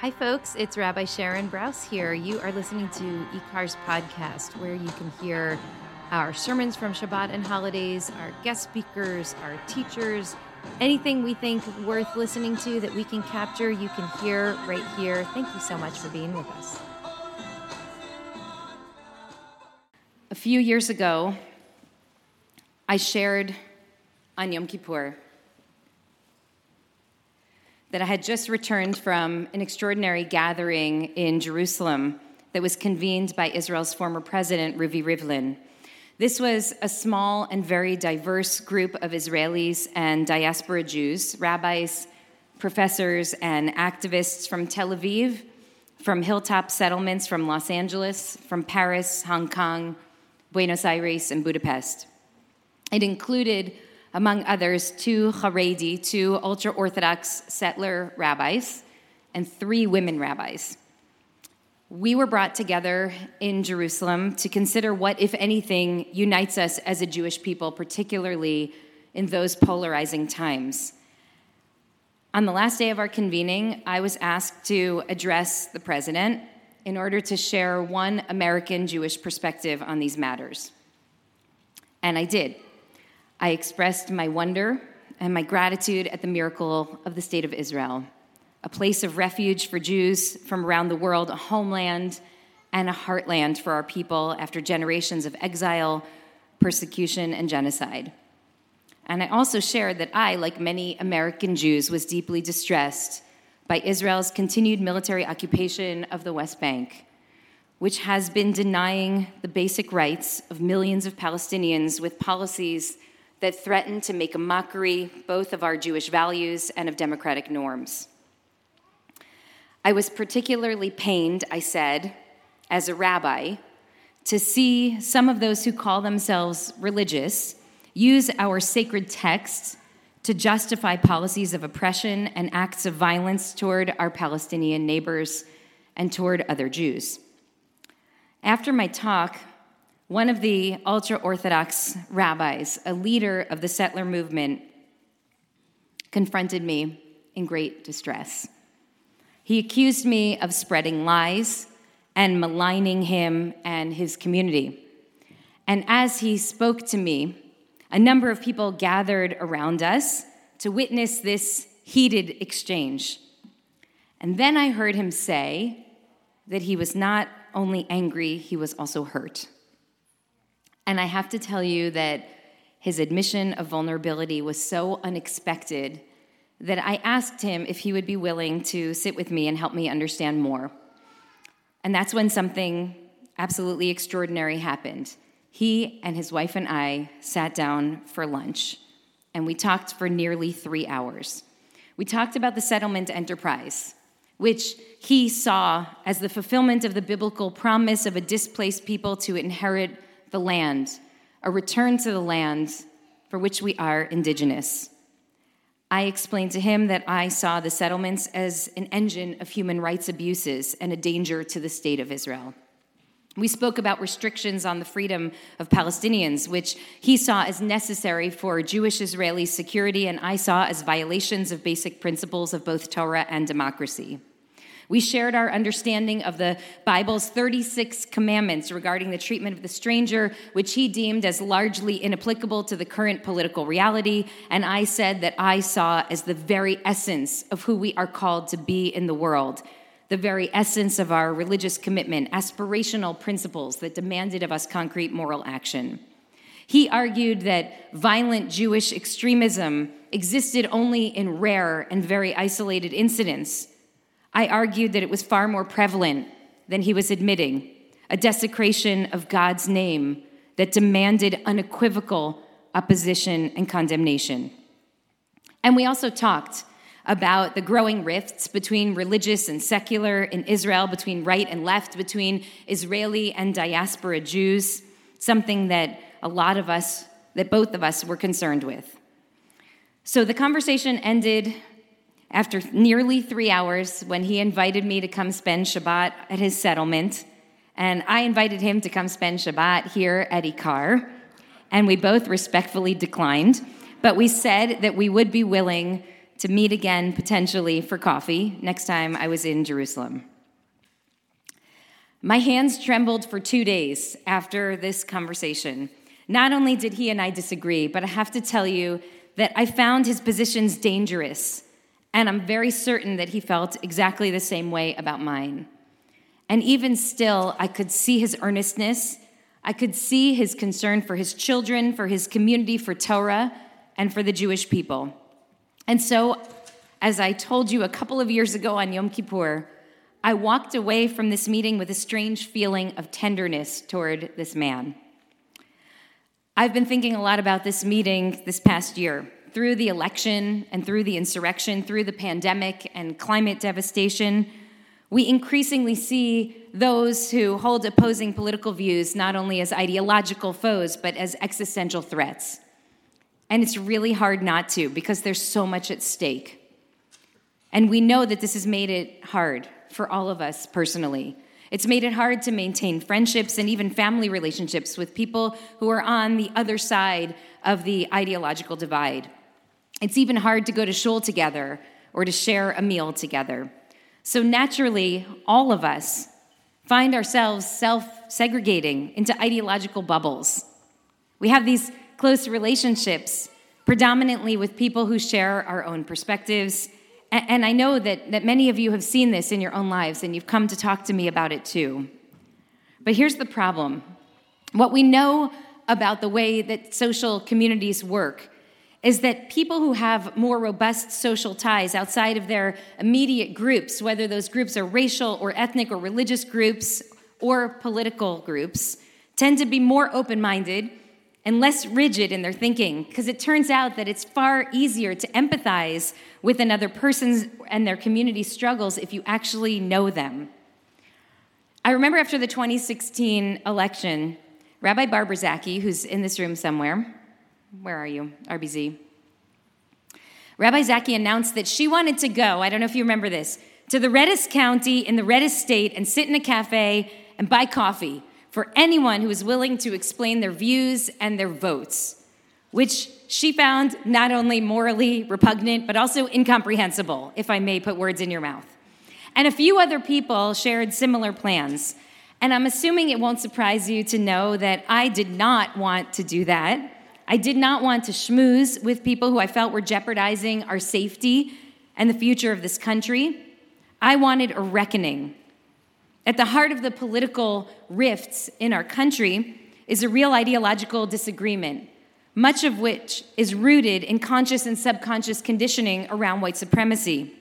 Hi, folks. It's Rabbi Sharon Brous here. You are listening to IKAR's podcast, where you can hear our sermons from Shabbat and holidays, our guest speakers, our teachers, anything we think worth listening to that we can capture, you can hear right here. Thank you so much for being with us. A few years ago, I shared on Yom Kippur that I had just returned from an extraordinary gathering in Jerusalem that was convened by Israel's former president, Ruvi Rivlin. This was a small and very diverse group of Israelis and diaspora Jews, rabbis, professors, and activists from Tel Aviv, from hilltop settlements from Los Angeles, from Paris, Hong Kong, Buenos Aires, and Budapest. It included among others, two Haredi, two ultra Orthodox settler rabbis, and three women rabbis. We were brought together in Jerusalem to consider what, if anything, unites us as a Jewish people, particularly in those polarizing times. On the last day of our convening, I was asked to address the president in order to share one American Jewish perspective on these matters. And I did. I expressed my wonder and my gratitude at the miracle of the state of Israel, a place of refuge for Jews from around the world, a homeland and a heartland for our people after generations of exile, persecution, and genocide. And I also shared that I, like many American Jews, was deeply distressed by Israel's continued military occupation of the West Bank, which has been denying the basic rights of millions of Palestinians with policies that threaten to make a mockery both of our Jewish values and of democratic norms. I was particularly pained, I said, as a rabbi, to see some of those who call themselves religious use our sacred texts to justify policies of oppression and acts of violence toward our Palestinian neighbors and toward other Jews. After my talk, one of the ultra Orthodox rabbis, a leader of the settler movement, confronted me in great distress. He accused me of spreading lies and maligning him and his community. And as he spoke to me, a number of people gathered around us to witness this heated exchange. And then I heard him say that he was not only angry, he was also hurt. And I have to tell you that his admission of vulnerability was so unexpected that I asked him if he would be willing to sit with me and help me understand more. And that's when something absolutely extraordinary happened. He and his wife and I sat down for lunch, and we talked for nearly three hours. We talked about the settlement enterprise, which he saw as the fulfillment of the biblical promise of a displaced people to inherit the land, a return to the land for which we are indigenous. I explained to him that I saw the settlements as an engine of human rights abuses and a danger to the state of Israel. We spoke about restrictions on the freedom of Palestinians, which he saw as necessary for Jewish Israeli security, and I saw as violations of basic principles of both Torah and democracy. We shared our understanding of the Bible's 36 commandments regarding the treatment of the stranger, which he deemed as largely inapplicable to the current political reality. And I said that I saw as the very essence of who we are called to be in the world, the very essence of our religious commitment, aspirational principles that demanded of us concrete moral action. He argued that violent Jewish extremism existed only in rare and very isolated incidents I argued that it was far more prevalent than he was admitting a desecration of God's name that demanded unequivocal opposition and condemnation. And we also talked about the growing rifts between religious and secular in Israel, between right and left, between Israeli and diaspora Jews, something that a lot of us, that both of us were concerned with. So the conversation ended after nearly three hours when he invited me to come spend Shabbat at his settlement. And I invited him to come spend Shabbat here at IKAR. And we both respectfully declined. But we said that we would be willing to meet again potentially for coffee next time I was in Jerusalem. My hands trembled for two days after this conversation. Not only did he and I disagree, but I have to tell you that I found his positions dangerous, and I'm very certain that he felt exactly the same way about mine. And even still, I could see his earnestness. I could see his concern for his children, for his community, for Torah, and for the Jewish people. And so, as I told you a couple of years ago on Yom Kippur, I walked away from this meeting with a strange feeling of tenderness toward this man. I've been thinking a lot about this meeting this past year. Through the election and through the insurrection, through the pandemic and climate devastation, we increasingly see those who hold opposing political views not only as ideological foes, but as existential threats. And it's really hard not to because there's so much at stake. And we know that this has made it hard for all of us personally. It's made it hard to maintain friendships and even family relationships with people who are on the other side of the ideological divide. It's even hard to go to shul together or to share a meal together. So naturally, all of us find ourselves self segregating into ideological bubbles. We have these close relationships, predominantly with people who share our own perspectives. And I know that, that many of you have seen this in your own lives, and you've come to talk to me about it too. But here's the problem what we know about the way that social communities work is that people who have more robust social ties outside of their immediate groups, whether those groups are racial or ethnic or religious groups or political groups, tend to be more open minded and less rigid in their thinking because it turns out that it's far easier to empathize with another person's and their community struggles if you actually know them. I remember after the 2016 election, Rabbi Barbara Zaki, who's in this room somewhere, where are you? RBZ. Rabbi Zaki announced that she wanted to go, I don't know if you remember this, to the reddest county in the reddest state and sit in a cafe and buy coffee for anyone who was willing to explain their views and their votes, which she found not only morally repugnant, but also incomprehensible, if I may put words in your mouth. And a few other people shared similar plans. And I'm assuming it won't surprise you to know that I did not want to do that. I did not want to schmooze with people who I felt were jeopardizing our safety and the future of this country. I wanted a reckoning. At the heart of the political rifts in our country is a real ideological disagreement, much of which is rooted in conscious and subconscious conditioning around white supremacy.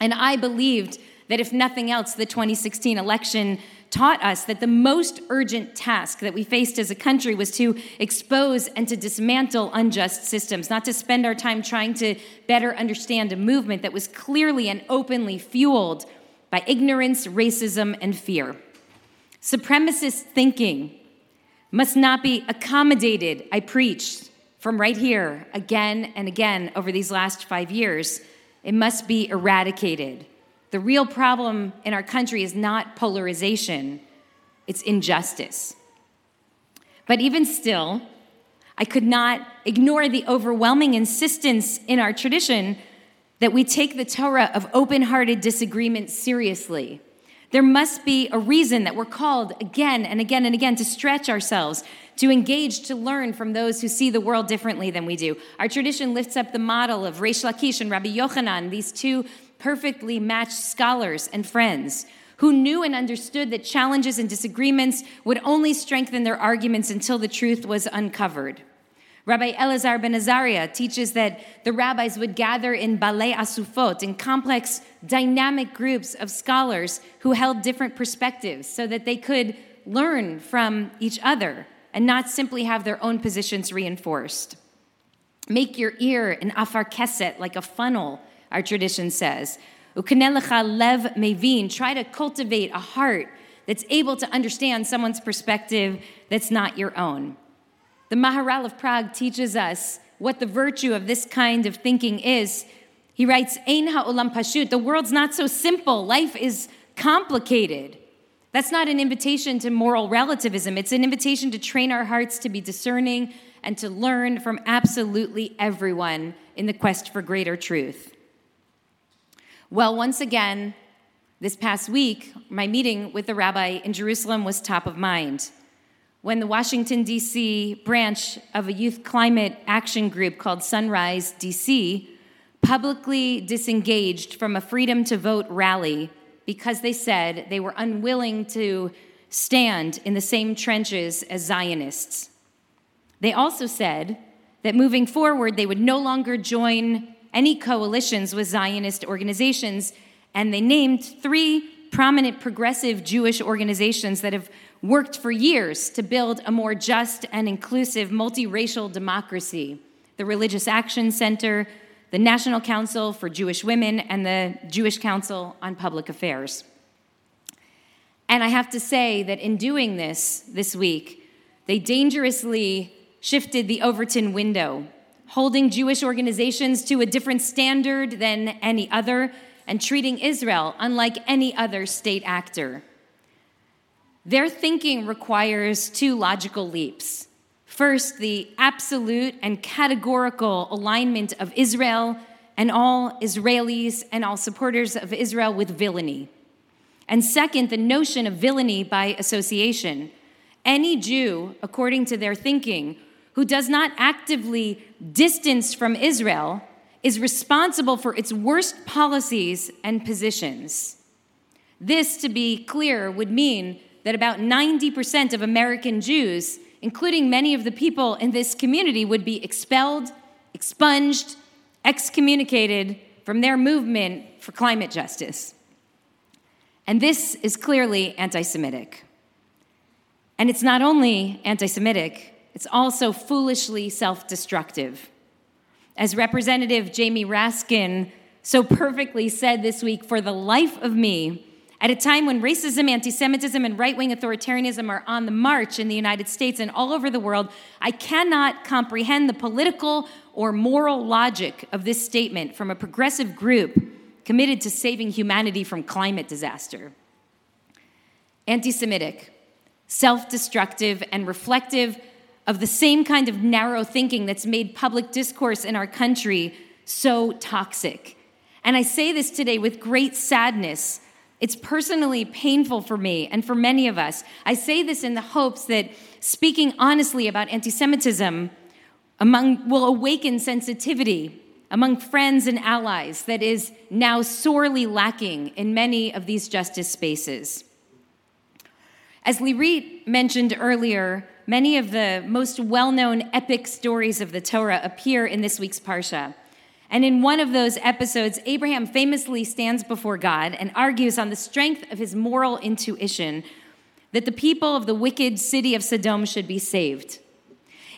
And I believed that if nothing else, the 2016 election taught us that the most urgent task that we faced as a country was to expose and to dismantle unjust systems, not to spend our time trying to better understand a movement that was clearly and openly fueled by ignorance, racism, and fear. Supremacist thinking must not be accommodated, I preached from right here again and again over these last five years. It must be eradicated. The real problem in our country is not polarization, it's injustice. But even still, I could not ignore the overwhelming insistence in our tradition that we take the Torah of open hearted disagreement seriously. There must be a reason that we're called again and again and again to stretch ourselves, to engage, to learn from those who see the world differently than we do. Our tradition lifts up the model of Reish Lakish and Rabbi Yochanan, these two perfectly matched scholars and friends who knew and understood that challenges and disagreements would only strengthen their arguments until the truth was uncovered. Rabbi Elazar ben Azariah teaches that the rabbis would gather in balei asufot, in complex, dynamic groups of scholars who held different perspectives so that they could learn from each other and not simply have their own positions reinforced. Make your ear an afar keset, like a funnel, our tradition says. Lev mevin, try to cultivate a heart that's able to understand someone's perspective that's not your own. The Maharal of Prague teaches us what the virtue of this kind of thinking is. He writes, Ein ha'olam pashut, the world's not so simple, life is complicated. That's not an invitation to moral relativism. It's an invitation to train our hearts to be discerning and to learn from absolutely everyone in the quest for greater truth. Well, once again, this past week, my meeting with the rabbi in Jerusalem was top of mind. When the Washington, D.C. branch of a youth climate action group called Sunrise DC publicly disengaged from a freedom to vote rally because they said they were unwilling to stand in the same trenches as Zionists. They also said that moving forward, they would no longer join any coalitions with Zionist organizations and they named three prominent progressive Jewish organizations that have worked for years to build a more just and inclusive multiracial democracy the Religious Action Center, the National Council for Jewish Women, and the Jewish Council on Public Affairs. And I have to say that in doing this this week, they dangerously shifted the Overton window, holding Jewish organizations to a different standard than any other and treating Israel unlike any other state actor. Their thinking requires two logical leaps. First, the absolute and categorical alignment of Israel and all Israelis and all supporters of Israel with villainy. And second, the notion of villainy by association. Any Jew, according to their thinking, who does not actively distance from Israel is responsible for its worst policies and positions. This, to be clear, would mean that about 90% of American Jews, including many of the people in this community, would be expelled, expunged, excommunicated from their movement for climate justice. And this is clearly anti Semitic. And it's not only anti Semitic, it's also foolishly self destructive. As Representative Jamie Raskin so perfectly said this week, for the life of me, at a time when racism, anti Semitism, and right wing authoritarianism are on the march in the United States and all over the world, I cannot comprehend the political or moral logic of this statement from a progressive group committed to saving humanity from climate disaster. Anti Semitic, self destructive, and reflective of the same kind of narrow thinking that's made public discourse in our country so toxic. And I say this today with great sadness. It's personally painful for me and for many of us. I say this in the hopes that speaking honestly about anti Semitism will awaken sensitivity among friends and allies that is now sorely lacking in many of these justice spaces. As Lirit mentioned earlier, Many of the most well known epic stories of the Torah appear in this week's Parsha. And in one of those episodes, Abraham famously stands before God and argues on the strength of his moral intuition that the people of the wicked city of Sodom should be saved.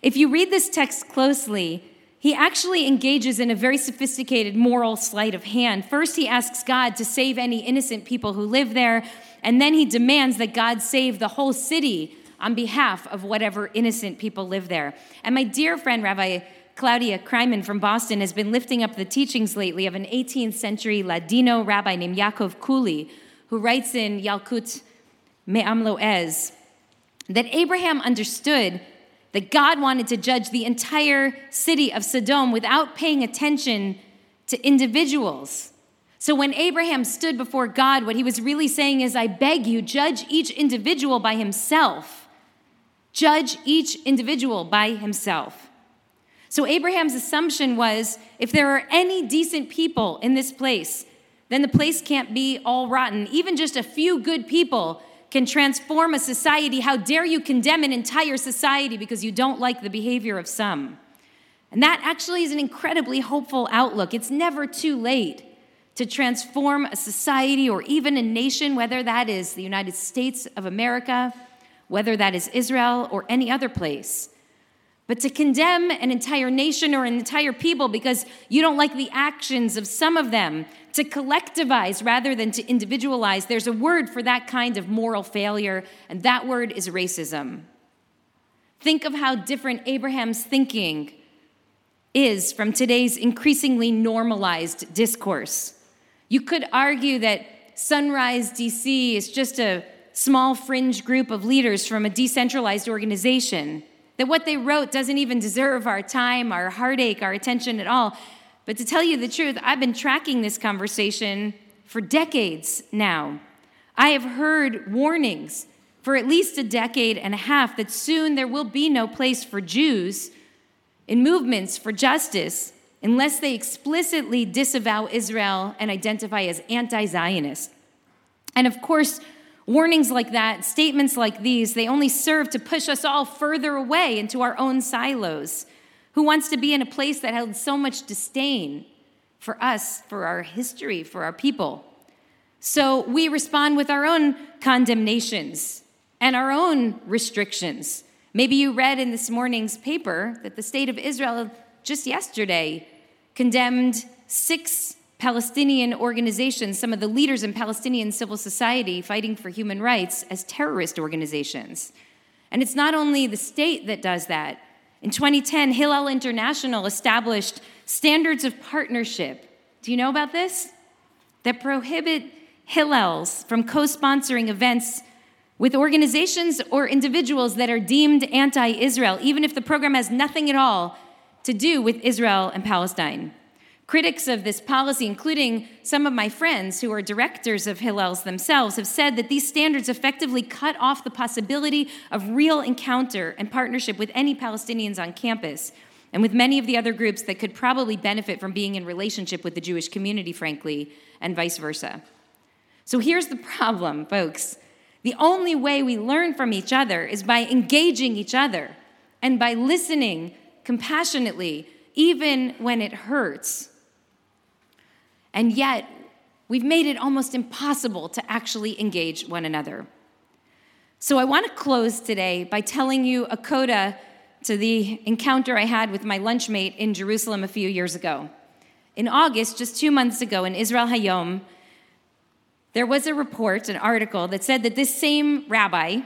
If you read this text closely, he actually engages in a very sophisticated moral sleight of hand. First, he asks God to save any innocent people who live there, and then he demands that God save the whole city on behalf of whatever innocent people live there. And my dear friend, Rabbi Claudia Kreiman from Boston, has been lifting up the teachings lately of an 18th century Ladino rabbi named Yaakov Kuli, who writes in Yalkut Me'am that Abraham understood that God wanted to judge the entire city of Sodom without paying attention to individuals. So when Abraham stood before God, what he was really saying is, I beg you, judge each individual by himself judge each individual by himself. So Abraham's assumption was if there are any decent people in this place, then the place can't be all rotten. Even just a few good people can transform a society. How dare you condemn an entire society because you don't like the behavior of some? And that actually is an incredibly hopeful outlook. It's never too late to transform a society or even a nation, whether that is the United States of America whether that is Israel or any other place. But to condemn an entire nation or an entire people because you don't like the actions of some of them, to collectivize rather than to individualize, there's a word for that kind of moral failure, and that word is racism. Think of how different Abraham's thinking is from today's increasingly normalized discourse. You could argue that Sunrise DC is just a small fringe group of leaders from a decentralized organization. That what they wrote doesn't even deserve our time, our heartache, our attention at all. But to tell you the truth, I've been tracking this conversation for decades now. I have heard warnings for at least a decade and a half that soon there will be no place for Jews in movements for justice unless they explicitly disavow Israel and identify as anti Zionist. And of course, warnings like that, statements like these, they only serve to push us all further away into our own silos. Who wants to be in a place that held so much disdain for us, for our history, for our people? So we respond with our own condemnations and our own restrictions. Maybe you read in this morning's paper that the state of Israel just yesterday condemned six Palestinian organizations, some of the leaders in Palestinian civil society fighting for human rights, as terrorist organizations. And it's not only the state that does that. In 2010, Hillel International established standards of partnership. Do you know about this? That prohibit Hillels from co sponsoring events with organizations or individuals that are deemed anti Israel, even if the program has nothing at all to do with Israel and Palestine. Critics of this policy, including some of my friends who are directors of Hillels themselves, have said that these standards effectively cut off the possibility of real encounter and partnership with any Palestinians on campus and with many of the other groups that could probably benefit from being in relationship with the Jewish community, frankly, and vice versa. So here's the problem, folks. The only way we learn from each other is by engaging each other and by listening compassionately, even when it hurts. And yet, we've made it almost impossible to actually engage one another. So I want to close today by telling you a coda to the encounter I had with my lunchmate in Jerusalem a few years ago. In August, just two months ago, in Israel Hayom, there was a report, an article, that said that this same rabbi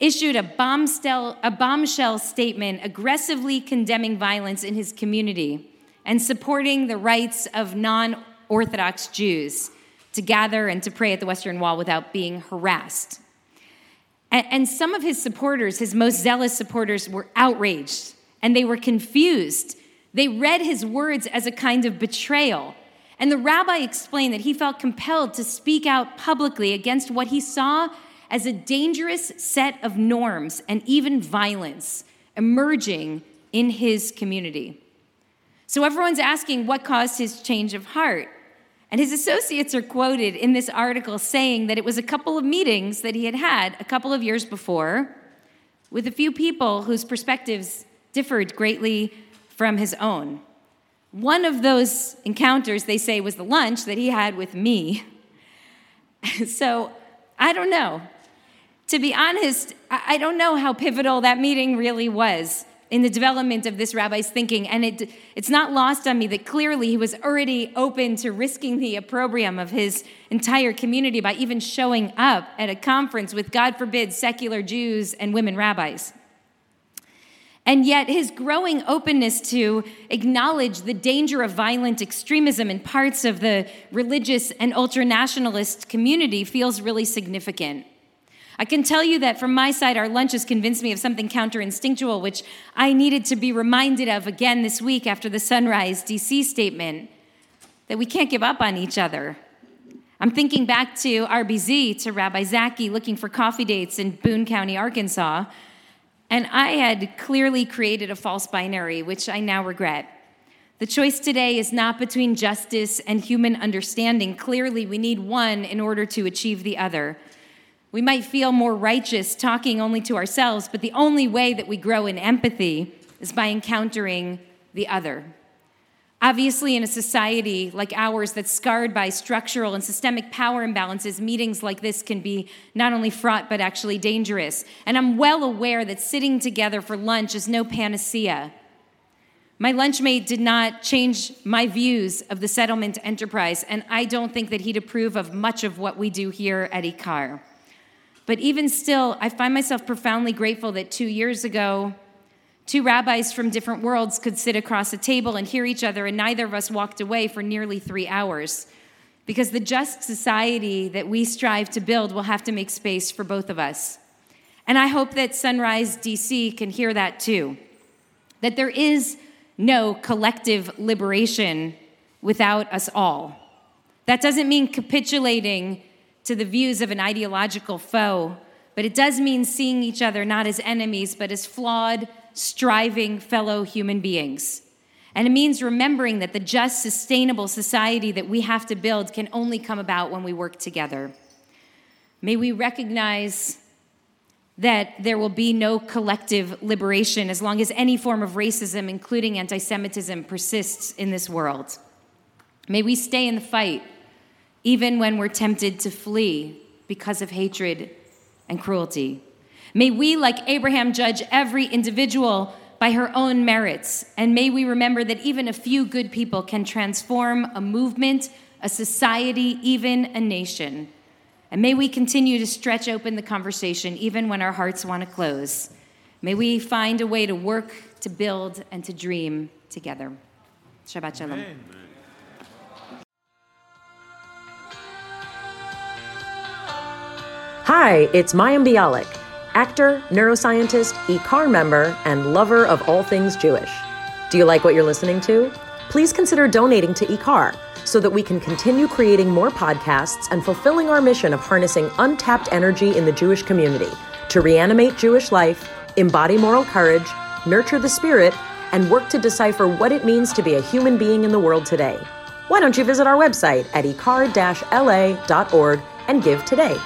issued a bombshell, a bombshell statement aggressively condemning violence in his community and supporting the rights of non Orthodox Jews to gather and to pray at the Western Wall without being harassed. And, and some of his supporters, his most zealous supporters, were outraged and they were confused. They read his words as a kind of betrayal and the rabbi explained that he felt compelled to speak out publicly against what he saw as a dangerous set of norms and even violence emerging in his community. So everyone's asking what caused his change of heart. And his associates are quoted in this article saying that it was a couple of meetings that he had had a couple of years before with a few people whose perspectives differed greatly from his own. One of those encounters, they say, was the lunch that he had with me. so I don't know. To be honest, I don't know how pivotal that meeting really was in the development of this rabbi's thinking. And it, it's not lost on me that clearly he was already open to risking the opprobrium of his entire community by even showing up at a conference with, God forbid, secular Jews and women rabbis. And yet, his growing openness to acknowledge the danger of violent extremism in parts of the religious and ultra nationalist community feels really significant. I can tell you that from my side, our lunch has convinced me of something counterinstinctual, which I needed to be reminded of again this week after the Sunrise DC statement that we can't give up on each other. I'm thinking back to RBZ, to Rabbi Zaki looking for coffee dates in Boone County, Arkansas and I had clearly created a false binary, which I now regret. The choice today is not between justice and human understanding. Clearly, we need one in order to achieve the other. We might feel more righteous talking only to ourselves, but the only way that we grow in empathy is by encountering the other. Obviously, in a society like ours that's scarred by structural and systemic power imbalances, meetings like this can be not only fraught but actually dangerous. And I'm well aware that sitting together for lunch is no panacea. My lunchmate did not change my views of the settlement enterprise, and I don't think that he'd approve of much of what we do here at IKAR. But even still, I find myself profoundly grateful that two years ago, Two rabbis from different worlds could sit across a table and hear each other, and neither of us walked away for nearly three hours. Because the just society that we strive to build will have to make space for both of us. And I hope that Sunrise DC can hear that too. That there is no collective liberation without us all. That doesn't mean capitulating to the views of an ideological foe, but it does mean seeing each other not as enemies, but as flawed, striving fellow human beings. And it means remembering that the just, sustainable society that we have to build can only come about when we work together. May we recognize that there will be no collective liberation as long as any form of racism, including anti Semitism, persists in this world. May we stay in the fight, even when we're tempted to flee because of hatred and cruelty. May we, like Abraham, judge every individual by her own merits. And may we remember that even a few good people can transform a movement, a society, even a nation. And may we continue to stretch open the conversation even when our hearts want to close. May we find a way to work, to build, and to dream together. Shabbat Shalom. Amen. Hi, it's Mayim Bialik, actor, neuroscientist, IKAR member, and lover of all things Jewish. Do you like what you're listening to? Please consider donating to IKAR so that we can continue creating more podcasts and fulfilling our mission of harnessing untapped energy in the Jewish community to reanimate Jewish life, embody moral courage, nurture the spirit, and work to decipher what it means to be a human being in the world today. Why don't you visit our website at ikar-la.org and give today?